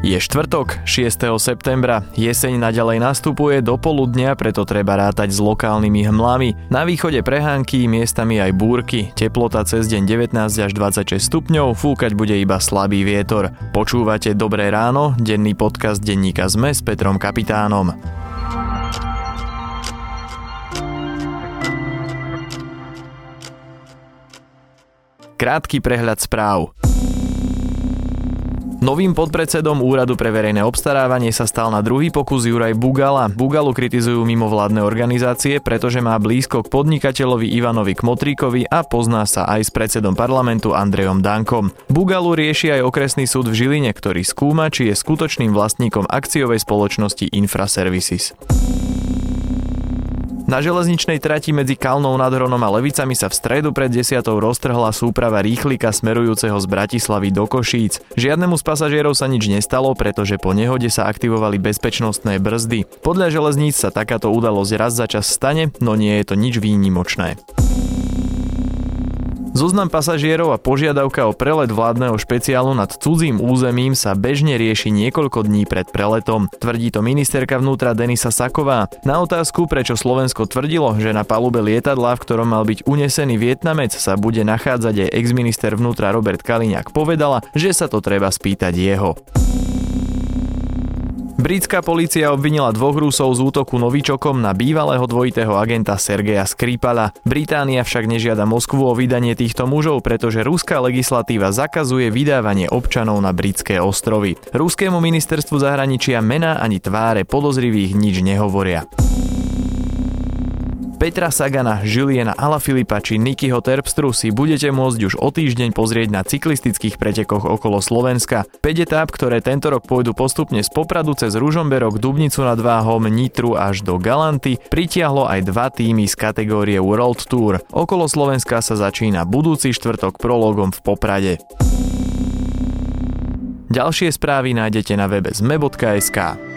Je štvrtok, 6. septembra. Jeseň naďalej nastupuje do poludnia, preto treba rátať s lokálnymi hmlami. Na východe prehánky, miestami aj búrky. Teplota cez deň 19 až 26 stupňov, fúkať bude iba slabý vietor. Počúvate Dobré ráno, denný podcast denníka ZME s Petrom Kapitánom. Krátky prehľad správ. Novým podpredsedom Úradu pre verejné obstarávanie sa stal na druhý pokus Juraj Bugala. Bugalu kritizujú mimovládne organizácie, pretože má blízko k podnikateľovi Ivanovi Kmotríkovi a pozná sa aj s predsedom parlamentu Andrejom Dankom. Bugalu rieši aj okresný súd v Žiline, ktorý skúma, či je skutočným vlastníkom akciovej spoločnosti Infraservices. Na železničnej trati medzi Kalnou nad Hronom a Levicami sa v stredu pred desiatou roztrhla súprava rýchlika smerujúceho z Bratislavy do Košíc. Žiadnemu z pasažierov sa nič nestalo, pretože po nehode sa aktivovali bezpečnostné brzdy. Podľa železníc sa takáto udalosť raz za čas stane, no nie je to nič výnimočné. Zoznam pasažierov a požiadavka o prelet vládneho špeciálu nad cudzím územím sa bežne rieši niekoľko dní pred preletom. Tvrdí to ministerka vnútra Denisa Saková. Na otázku, prečo Slovensko tvrdilo, že na palube lietadla, v ktorom mal byť unesený Vietnamec, sa bude nachádzať aj exminister vnútra Robert Kaliňák, povedala, že sa to treba spýtať jeho. Britská polícia obvinila dvoch Rusov z útoku novičokom na bývalého dvojitého agenta Sergeja Skripala. Británia však nežiada Moskvu o vydanie týchto mužov, pretože ruská legislatíva zakazuje vydávanie občanov na britské ostrovy. Ruskému ministerstvu zahraničia mena ani tváre podozrivých nič nehovoria. Petra Sagana, Juliana Alafilipa či Nikyho Terpstru si budete môcť už o týždeň pozrieť na cyklistických pretekoch okolo Slovenska. 5 etáp, ktoré tento rok pôjdu postupne z Popradu cez Ružomberok, Dubnicu nad Váhom, Nitru až do Galanty, pritiahlo aj dva týmy z kategórie World Tour. Okolo Slovenska sa začína budúci štvrtok prologom v Poprade. Ďalšie správy nájdete na webe zme.sk.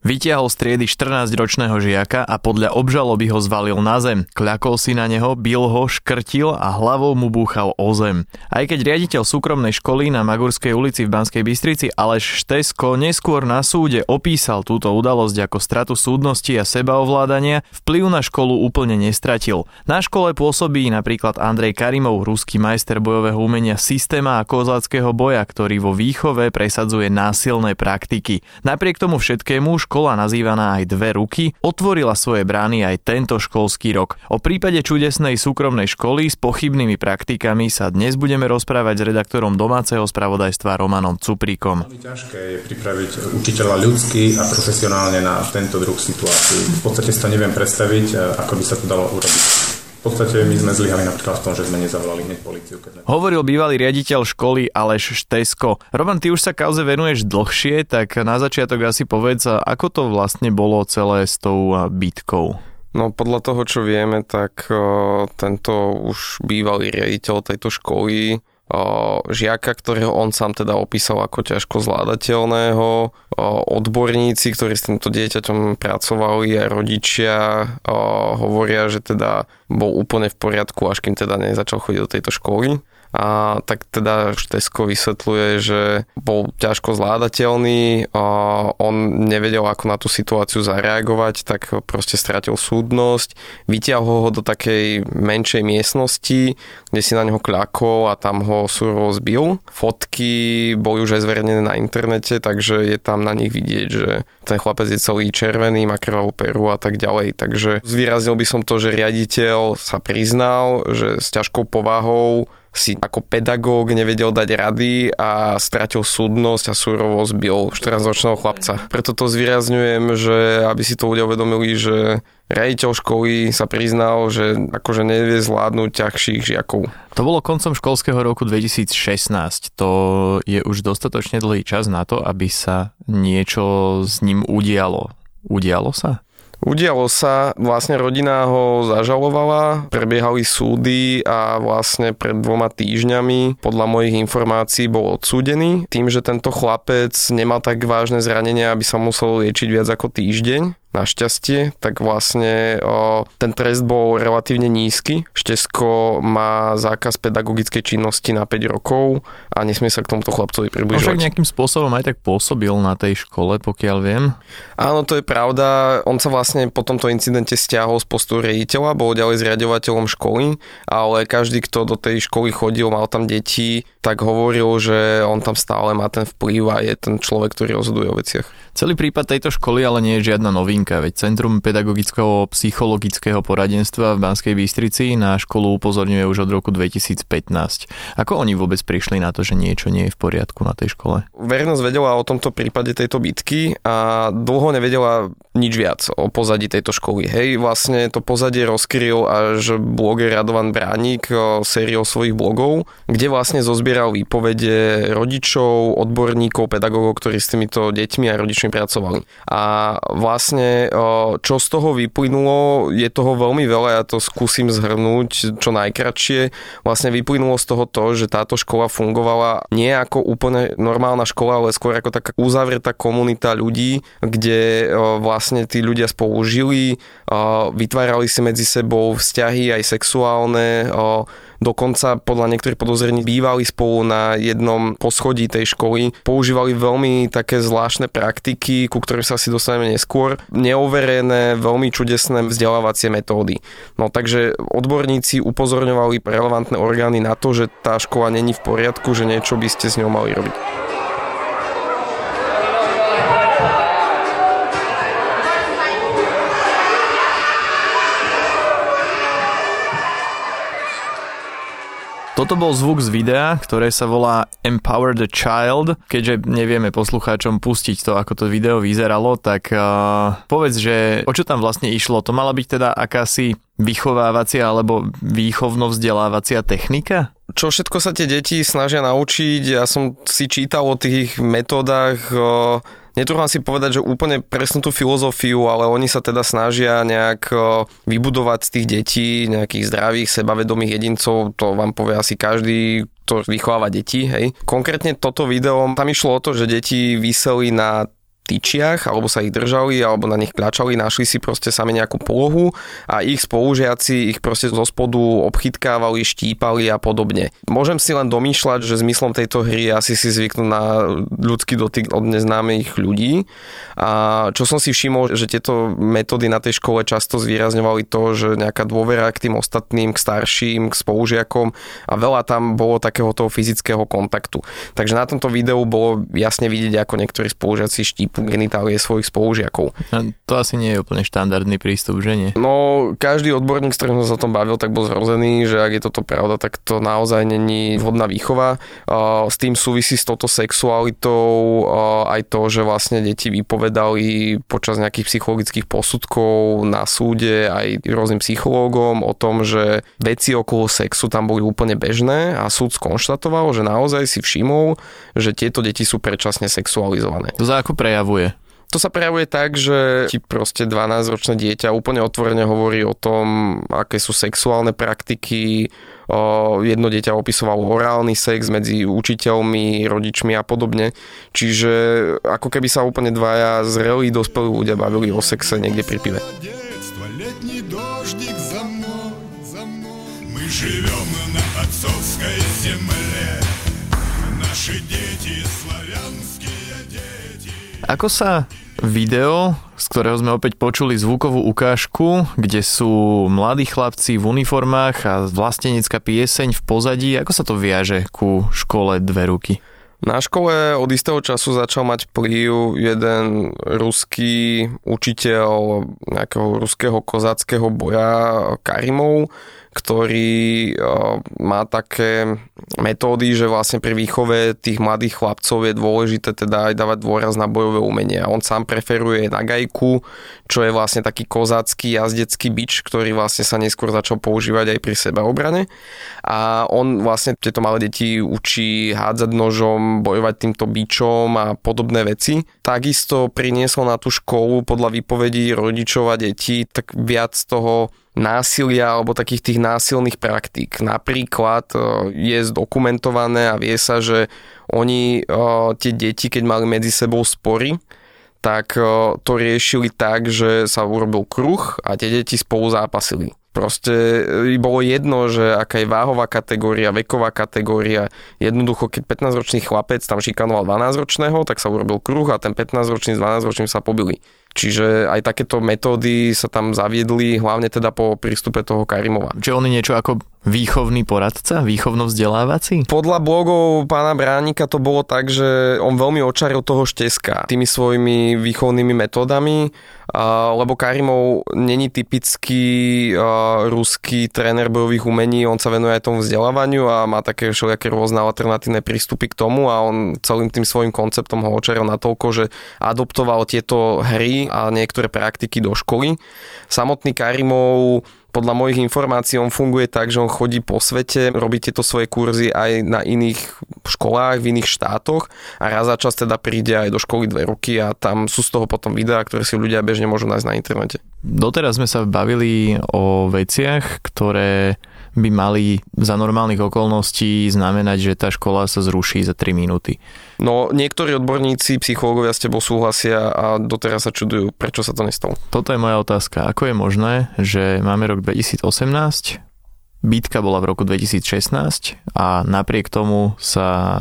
Vytiahol z triedy 14-ročného žiaka a podľa obžaloby ho zvalil na zem. Kľakol si na neho, bil ho, škrtil a hlavou mu búchal o zem. Aj keď riaditeľ súkromnej školy na Magurskej ulici v Banskej Bystrici Aleš Štesko neskôr na súde opísal túto udalosť ako stratu súdnosti a sebaovládania, vplyv na školu úplne nestratil. Na škole pôsobí napríklad Andrej Karimov, ruský majster bojového umenia systéma a kozáckého boja, ktorý vo výchove presadzuje násilné praktiky. Napriek tomu všetkému škola nazývaná aj Dve ruky otvorila svoje brány aj tento školský rok. O prípade čudesnej súkromnej školy s pochybnými praktikami sa dnes budeme rozprávať s redaktorom domáceho spravodajstva Romanom Cupríkom. Ťažké je pripraviť učiteľa ľudský a profesionálne na tento druh situácií. V podstate si to neviem predstaviť, ako by sa to dalo urobiť. V podstate my sme zlyhali napríklad v tom, že sme nezavolali hneď policiu. Keď... Hovoril bývalý riaditeľ školy Aleš Štesko. Roman, ty už sa kauze venuješ dlhšie, tak na začiatok asi povedz, ako to vlastne bolo celé s tou bitkou. No podľa toho, čo vieme, tak tento už bývalý riaditeľ tejto školy žiaka, ktorého on sám teda opísal ako ťažko zvládateľného, odborníci, ktorí s týmto dieťaťom pracovali a rodičia hovoria, že teda bol úplne v poriadku, až kým teda nezačal chodiť do tejto školy a tak teda Štesko vysvetľuje, že bol ťažko zvládateľný, a on nevedel ako na tú situáciu zareagovať, tak proste stratil súdnosť, vyťahol ho do takej menšej miestnosti, kde si na neho kľakol a tam ho surovo zbil. Fotky boli už aj zverejnené na internete, takže je tam na nich vidieť, že ten chlapec je celý červený, má krvavú peru a tak ďalej. Takže zvýraznil by som to, že riaditeľ sa priznal, že s ťažkou povahou si ako pedagóg nevedel dať rady a stratil súdnosť a súrovo zbil 14-ročného chlapca. Preto to zvýrazňujem, že aby si to ľudia uvedomili, že riaditeľ školy sa priznal, že akože nevie zvládnuť ťažších žiakov. To bolo koncom školského roku 2016. To je už dostatočne dlhý čas na to, aby sa niečo s ním udialo. Udialo sa? Udialo sa, vlastne rodina ho zažalovala, prebiehali súdy a vlastne pred dvoma týždňami podľa mojich informácií bol odsúdený. Tým, že tento chlapec nemal tak vážne zranenia, aby sa musel liečiť viac ako týždeň našťastie, tak vlastne o, ten trest bol relatívne nízky. Štesko má zákaz pedagogickej činnosti na 5 rokov a nesmie sa k tomuto chlapcovi približovať. Však nejakým spôsobom aj tak pôsobil na tej škole, pokiaľ viem. Áno, to je pravda. On sa vlastne po tomto incidente stiahol z postu riaditeľa, bol ďalej zriadovateľom školy, ale každý, kto do tej školy chodil, mal tam deti, tak hovoril, že on tam stále má ten vplyv a je ten človek, ktorý rozhoduje o veciach. Celý prípad tejto školy ale nie je žiadna novinka, veď Centrum pedagogického psychologického poradenstva v Banskej Bystrici na školu upozorňuje už od roku 2015. Ako oni vôbec prišli na to, že niečo nie je v poriadku na tej škole? Verejnosť vedela o tomto prípade tejto bitky a dlho nevedela nič viac o pozadí tejto školy. Hej, vlastne to pozadie rozkryl až bloger Radovan Bránik sériou svojich blogov, kde vlastne zozbieral výpovede rodičov, odborníkov, pedagógov, ktorí s týmito deťmi a rodičmi pracovali. A vlastne čo z toho vyplynulo, je toho veľmi veľa, ja to skúsim zhrnúť čo najkratšie. Vlastne vyplynulo z toho to, že táto škola fungovala nie ako úplne normálna škola, ale skôr ako taká uzavretá komunita ľudí, kde vlastne tí ľudia spolu žili, vytvárali si medzi sebou vzťahy aj sexuálne, dokonca podľa niektorých podozrení bývali spolu na jednom poschodí tej školy, používali veľmi také zvláštne praktiky, ku ktorým sa asi dostaneme neskôr, neoverené, veľmi čudesné vzdelávacie metódy. No takže odborníci upozorňovali relevantné orgány na to, že tá škola není v poriadku, že niečo by ste s ňou mali robiť. Toto bol zvuk z videa, ktoré sa volá Empower the Child. Keďže nevieme poslucháčom pustiť to, ako to video vyzeralo, tak uh, povedz, že o čo tam vlastne išlo? To mala byť teda akási vychovávacia alebo výchovno-vzdelávacia technika? Čo všetko sa tie deti snažia naučiť? Ja som si čítal o tých metódach uh, Netrúfam si povedať, že úplne presnú tú filozofiu, ale oni sa teda snažia nejak vybudovať z tých detí nejakých zdravých, sebavedomých jedincov, to vám povie asi každý, kto vychováva deti, hej. Konkrétne toto video, tam išlo o to, že deti vyseli na tyčiach, alebo sa ich držali, alebo na nich kľačali, našli si proste sami nejakú polohu a ich spolužiaci ich proste zo spodu obchytkávali, štípali a podobne. Môžem si len domýšľať, že zmyslom tejto hry asi si zvyknúť na ľudský dotyk od neznámych ľudí. A čo som si všimol, že tieto metódy na tej škole často zvýrazňovali to, že nejaká dôvera k tým ostatným, k starším, k spolužiakom a veľa tam bolo takého toho fyzického kontaktu. Takže na tomto videu bolo jasne vidieť, ako niektorí spolužiaci štípu genitálie svojich spolužiakov. A to asi nie je úplne štandardný prístup, že nie? No, každý odborník, s ktorým som sa o tom bavil, tak bol zrozený, že ak je toto pravda, tak to naozaj není vhodná výchova. S tým súvisí s touto sexualitou aj to, že vlastne deti vypovedali počas nejakých psychologických posudkov na súde aj rôznym psychológom o tom, že veci okolo sexu tam boli úplne bežné a súd skonštatoval, že naozaj si všimol, že tieto deti sú predčasne sexualizované. To za ako prejavu prejavuje? To sa prejavuje tak, že ti proste 12-ročné dieťa úplne otvorene hovorí o tom, aké sú sexuálne praktiky, jedno dieťa opisovalo orálny sex medzi učiteľmi, rodičmi a podobne. Čiže ako keby sa úplne dvaja zrelí dospelí ľudia bavili o sexe niekde pri pive. Мы живем на отцовской земле, наши дети ako sa video, z ktorého sme opäť počuli zvukovú ukážku, kde sú mladí chlapci v uniformách a vlastenecká pieseň v pozadí, ako sa to viaže ku škole dve ruky? Na škole od istého času začal mať vplyv jeden ruský učiteľ nejakého ruského kozáckého boja Karimov, ktorý má také metódy, že vlastne pri výchove tých mladých chlapcov je dôležité teda aj dávať dôraz na bojové umenie. A on sám preferuje nagajku, čo je vlastne taký kozácky jazdecký bič, ktorý vlastne sa neskôr začal používať aj pri sebaobrane. A on vlastne tieto malé deti učí hádzať nožom, bojovať týmto bičom a podobné veci. Takisto priniesol na tú školu podľa výpovedí rodičov a detí tak viac toho násilia alebo takých tých násilných praktík. Napríklad e, je zdokumentované a vie sa, že oni, e, tie deti, keď mali medzi sebou spory, tak to riešili tak, že sa urobil kruh a tie deti spolu zápasili. Proste e, bolo jedno, že aká je váhová kategória, veková kategória. Jednoducho, keď 15-ročný chlapec tam šikanoval 12-ročného, tak sa urobil kruh a ten 15-ročný s 12-ročným sa pobili. Čiže aj takéto metódy sa tam zaviedli, hlavne teda po prístupe toho Karimova. Čiže je niečo ako výchovný poradca, výchovno-vzdelávací? Podľa blogov pána Bránika to bolo tak, že on veľmi očaril toho šteska tými svojimi výchovnými metódami, lebo Karimov není typický ruský tréner bojových umení, on sa venuje aj tomu vzdelávaniu a má také všelijaké rôzne alternatívne prístupy k tomu a on celým tým svojim konceptom ho očaril natoľko, že adoptoval tieto hry a niektoré praktiky do školy. Samotný Karimov podľa mojich informácií on funguje tak, že on chodí po svete, robí tieto svoje kurzy aj na iných školách, v iných štátoch a raz za čas teda príde aj do školy dve roky a tam sú z toho potom videá, ktoré si ľudia bežne môžu nájsť na internete. Doteraz sme sa bavili o veciach, ktoré by mali za normálnych okolností znamenať, že tá škola sa zruší za 3 minúty. No niektorí odborníci, psychológovia s tebou súhlasia a doteraz sa čudujú, prečo sa to nestalo. Toto je moja otázka. Ako je možné, že máme rok 2018, bitka bola v roku 2016 a napriek tomu sa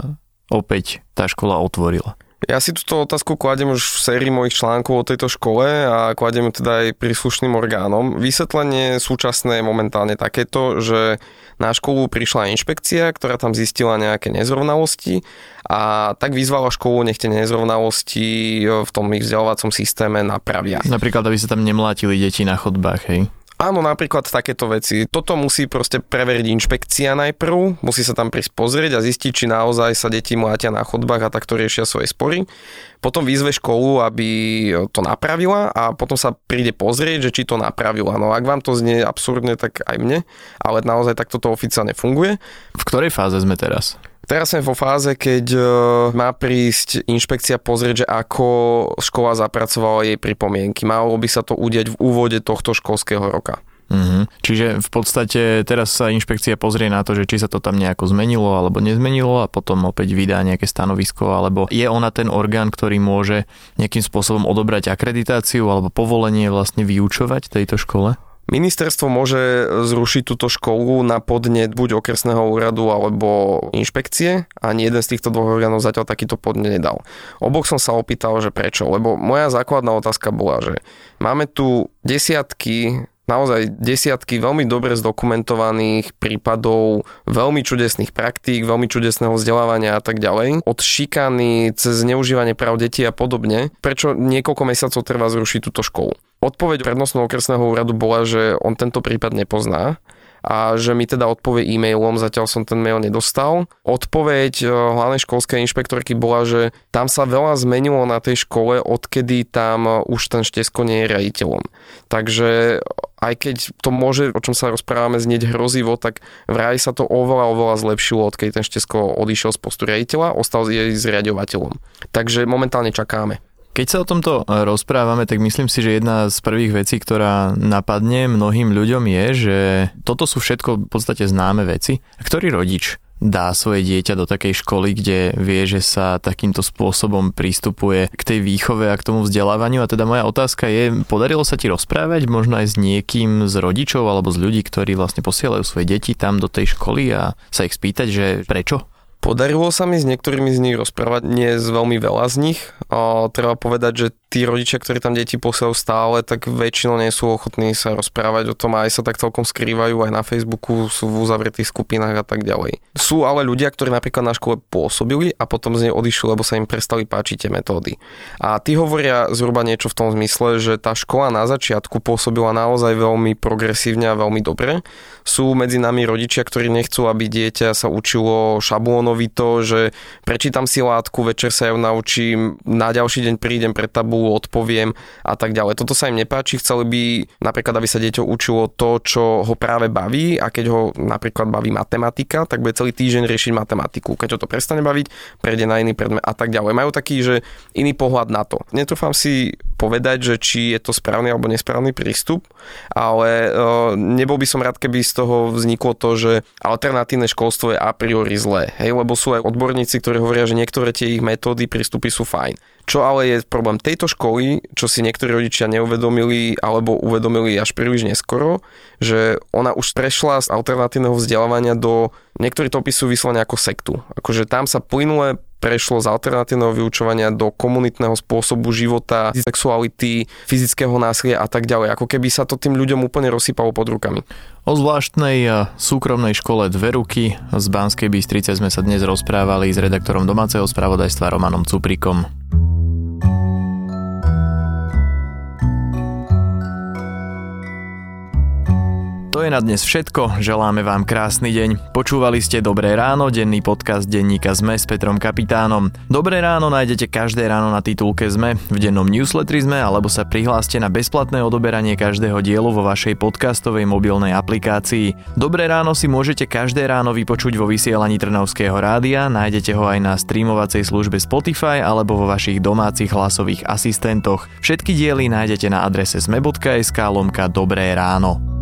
opäť tá škola otvorila? Ja si túto otázku kladem už v sérii mojich článkov o tejto škole a kladem ju teda aj príslušným orgánom. Vysvetlenie súčasné je momentálne takéto, že na školu prišla inšpekcia, ktorá tam zistila nejaké nezrovnalosti a tak vyzvala školu, nech tie nezrovnalosti v tom ich vzdelávacom systéme napravia. Napríklad, aby sa tam nemlátili deti na chodbách, hej? Áno, napríklad takéto veci. Toto musí proste preveriť inšpekcia najprv, musí sa tam prísť pozrieť a zistiť, či naozaj sa deti mlátia na chodbách a takto riešia svoje spory. Potom vyzve školu, aby to napravila a potom sa príde pozrieť, že či to napravila. No ak vám to znie absurdne, tak aj mne, ale naozaj takto to oficiálne funguje. V ktorej fáze sme teraz? Teraz sme vo fáze, keď e, má prísť inšpekcia pozrieť, že ako škola zapracovala jej pripomienky. Malo by sa to udiať v úvode tohto školského roka. Mm-hmm. Čiže v podstate teraz sa inšpekcia pozrie na to, že či sa to tam nejako zmenilo alebo nezmenilo a potom opäť vydá nejaké stanovisko, alebo je ona ten orgán, ktorý môže nejakým spôsobom odobrať akreditáciu alebo povolenie vlastne vyučovať tejto škole? Ministerstvo môže zrušiť túto školu na podnet buď okresného úradu alebo inšpekcie. Ani jeden z týchto dvoch orgánov zatiaľ takýto podnet nedal. Oboch som sa opýtal, že prečo. Lebo moja základná otázka bola, že máme tu desiatky naozaj desiatky veľmi dobre zdokumentovaných prípadov veľmi čudesných praktík, veľmi čudesného vzdelávania a tak ďalej. Od šikany cez zneužívanie práv detí a podobne. Prečo niekoľko mesiacov trvá zrušiť túto školu? Odpoveď prednostného okresného úradu bola, že on tento prípad nepozná a že mi teda odpovie e-mailom, zatiaľ som ten mail nedostal. Odpoveď e, hlavnej školskej inšpektorky bola, že tam sa veľa zmenilo na tej škole, odkedy tam e, už ten Štesko nie je riaditeľom. Takže aj keď to môže, o čom sa rozprávame, znieť hrozivo, tak vraj sa to oveľa, oveľa zlepšilo, odkedy ten Štesko odišiel z postu riaditeľa, ostal jej zriadovateľom. Takže momentálne čakáme. Keď sa o tomto e, rozprávame, tak myslím si, že jedna z prvých vecí, ktorá napadne mnohým ľuďom je, že toto sú všetko v podstate známe veci. Ktorý rodič dá svoje dieťa do takej školy, kde vie, že sa takýmto spôsobom prístupuje k tej výchove a k tomu vzdelávaniu. A teda moja otázka je, podarilo sa ti rozprávať možno aj s niekým z rodičov alebo z ľudí, ktorí vlastne posielajú svoje deti tam do tej školy a sa ich spýtať, že prečo? Podarilo sa mi s niektorými z nich rozprávať, nie z veľmi veľa z nich. A treba povedať, že tí rodičia, ktorí tam deti posielajú stále, tak väčšinou nie sú ochotní sa rozprávať o tom a aj sa tak celkom skrývajú aj na Facebooku, sú v uzavretých skupinách a tak ďalej. Sú ale ľudia, ktorí napríklad na škole pôsobili a potom z nej odišli, lebo sa im prestali páčiť tie metódy. A tí hovoria zhruba niečo v tom zmysle, že tá škola na začiatku pôsobila naozaj veľmi progresívne a veľmi dobre. Sú medzi nami rodičia, ktorí nechcú, aby dieťa sa učilo šablónovito, že prečítam si látku, večer sa ju naučím, na ďalší deň prídem pred tabu odpoviem a tak ďalej. Toto sa im nepáči, chceli by napríklad, aby sa dieťa učilo to, čo ho práve baví a keď ho napríklad baví matematika, tak bude celý týždeň riešiť matematiku. Keď ho to prestane baviť, prejde na iný predmet a tak ďalej. Majú taký, že iný pohľad na to. Netrúfam si povedať, že či je to správny alebo nesprávny prístup, ale uh, nebol by som rád, keby z toho vzniklo to, že alternatívne školstvo je a priori zlé, hej, lebo sú aj odborníci, ktorí hovoria, že niektoré tie ich metódy, prístupy sú fajn. Čo ale je problém tejto školy, čo si niektorí rodičia neuvedomili alebo uvedomili až príliš neskoro, že ona už prešla z alternatívneho vzdelávania do, niektorí to opisujú vyslovene ako sektu. Akože tam sa plynule prešlo z alternatívneho vyučovania do komunitného spôsobu života, sexuality, fyzického násilia a tak ďalej. Ako keby sa to tým ľuďom úplne rozsypalo pod rukami. O zvláštnej eh, súkromnej škole Dve ruky z Banskej Bystrice sme sa dnes rozprávali s redaktorom domáceho spravodajstva Romanom Cuprikom. To je na dnes všetko, želáme vám krásny deň. Počúvali ste Dobré ráno, denný podcast denníka ZME s Petrom Kapitánom. Dobré ráno nájdete každé ráno na titulke ZME, v dennom newsletteri ZME alebo sa prihláste na bezplatné odoberanie každého dielu vo vašej podcastovej mobilnej aplikácii. Dobré ráno si môžete každé ráno vypočuť vo vysielaní Trnavského rádia, nájdete ho aj na streamovacej službe Spotify alebo vo vašich domácich hlasových asistentoch. Všetky diely nájdete na adrese zme.sk lomka Dobré ráno.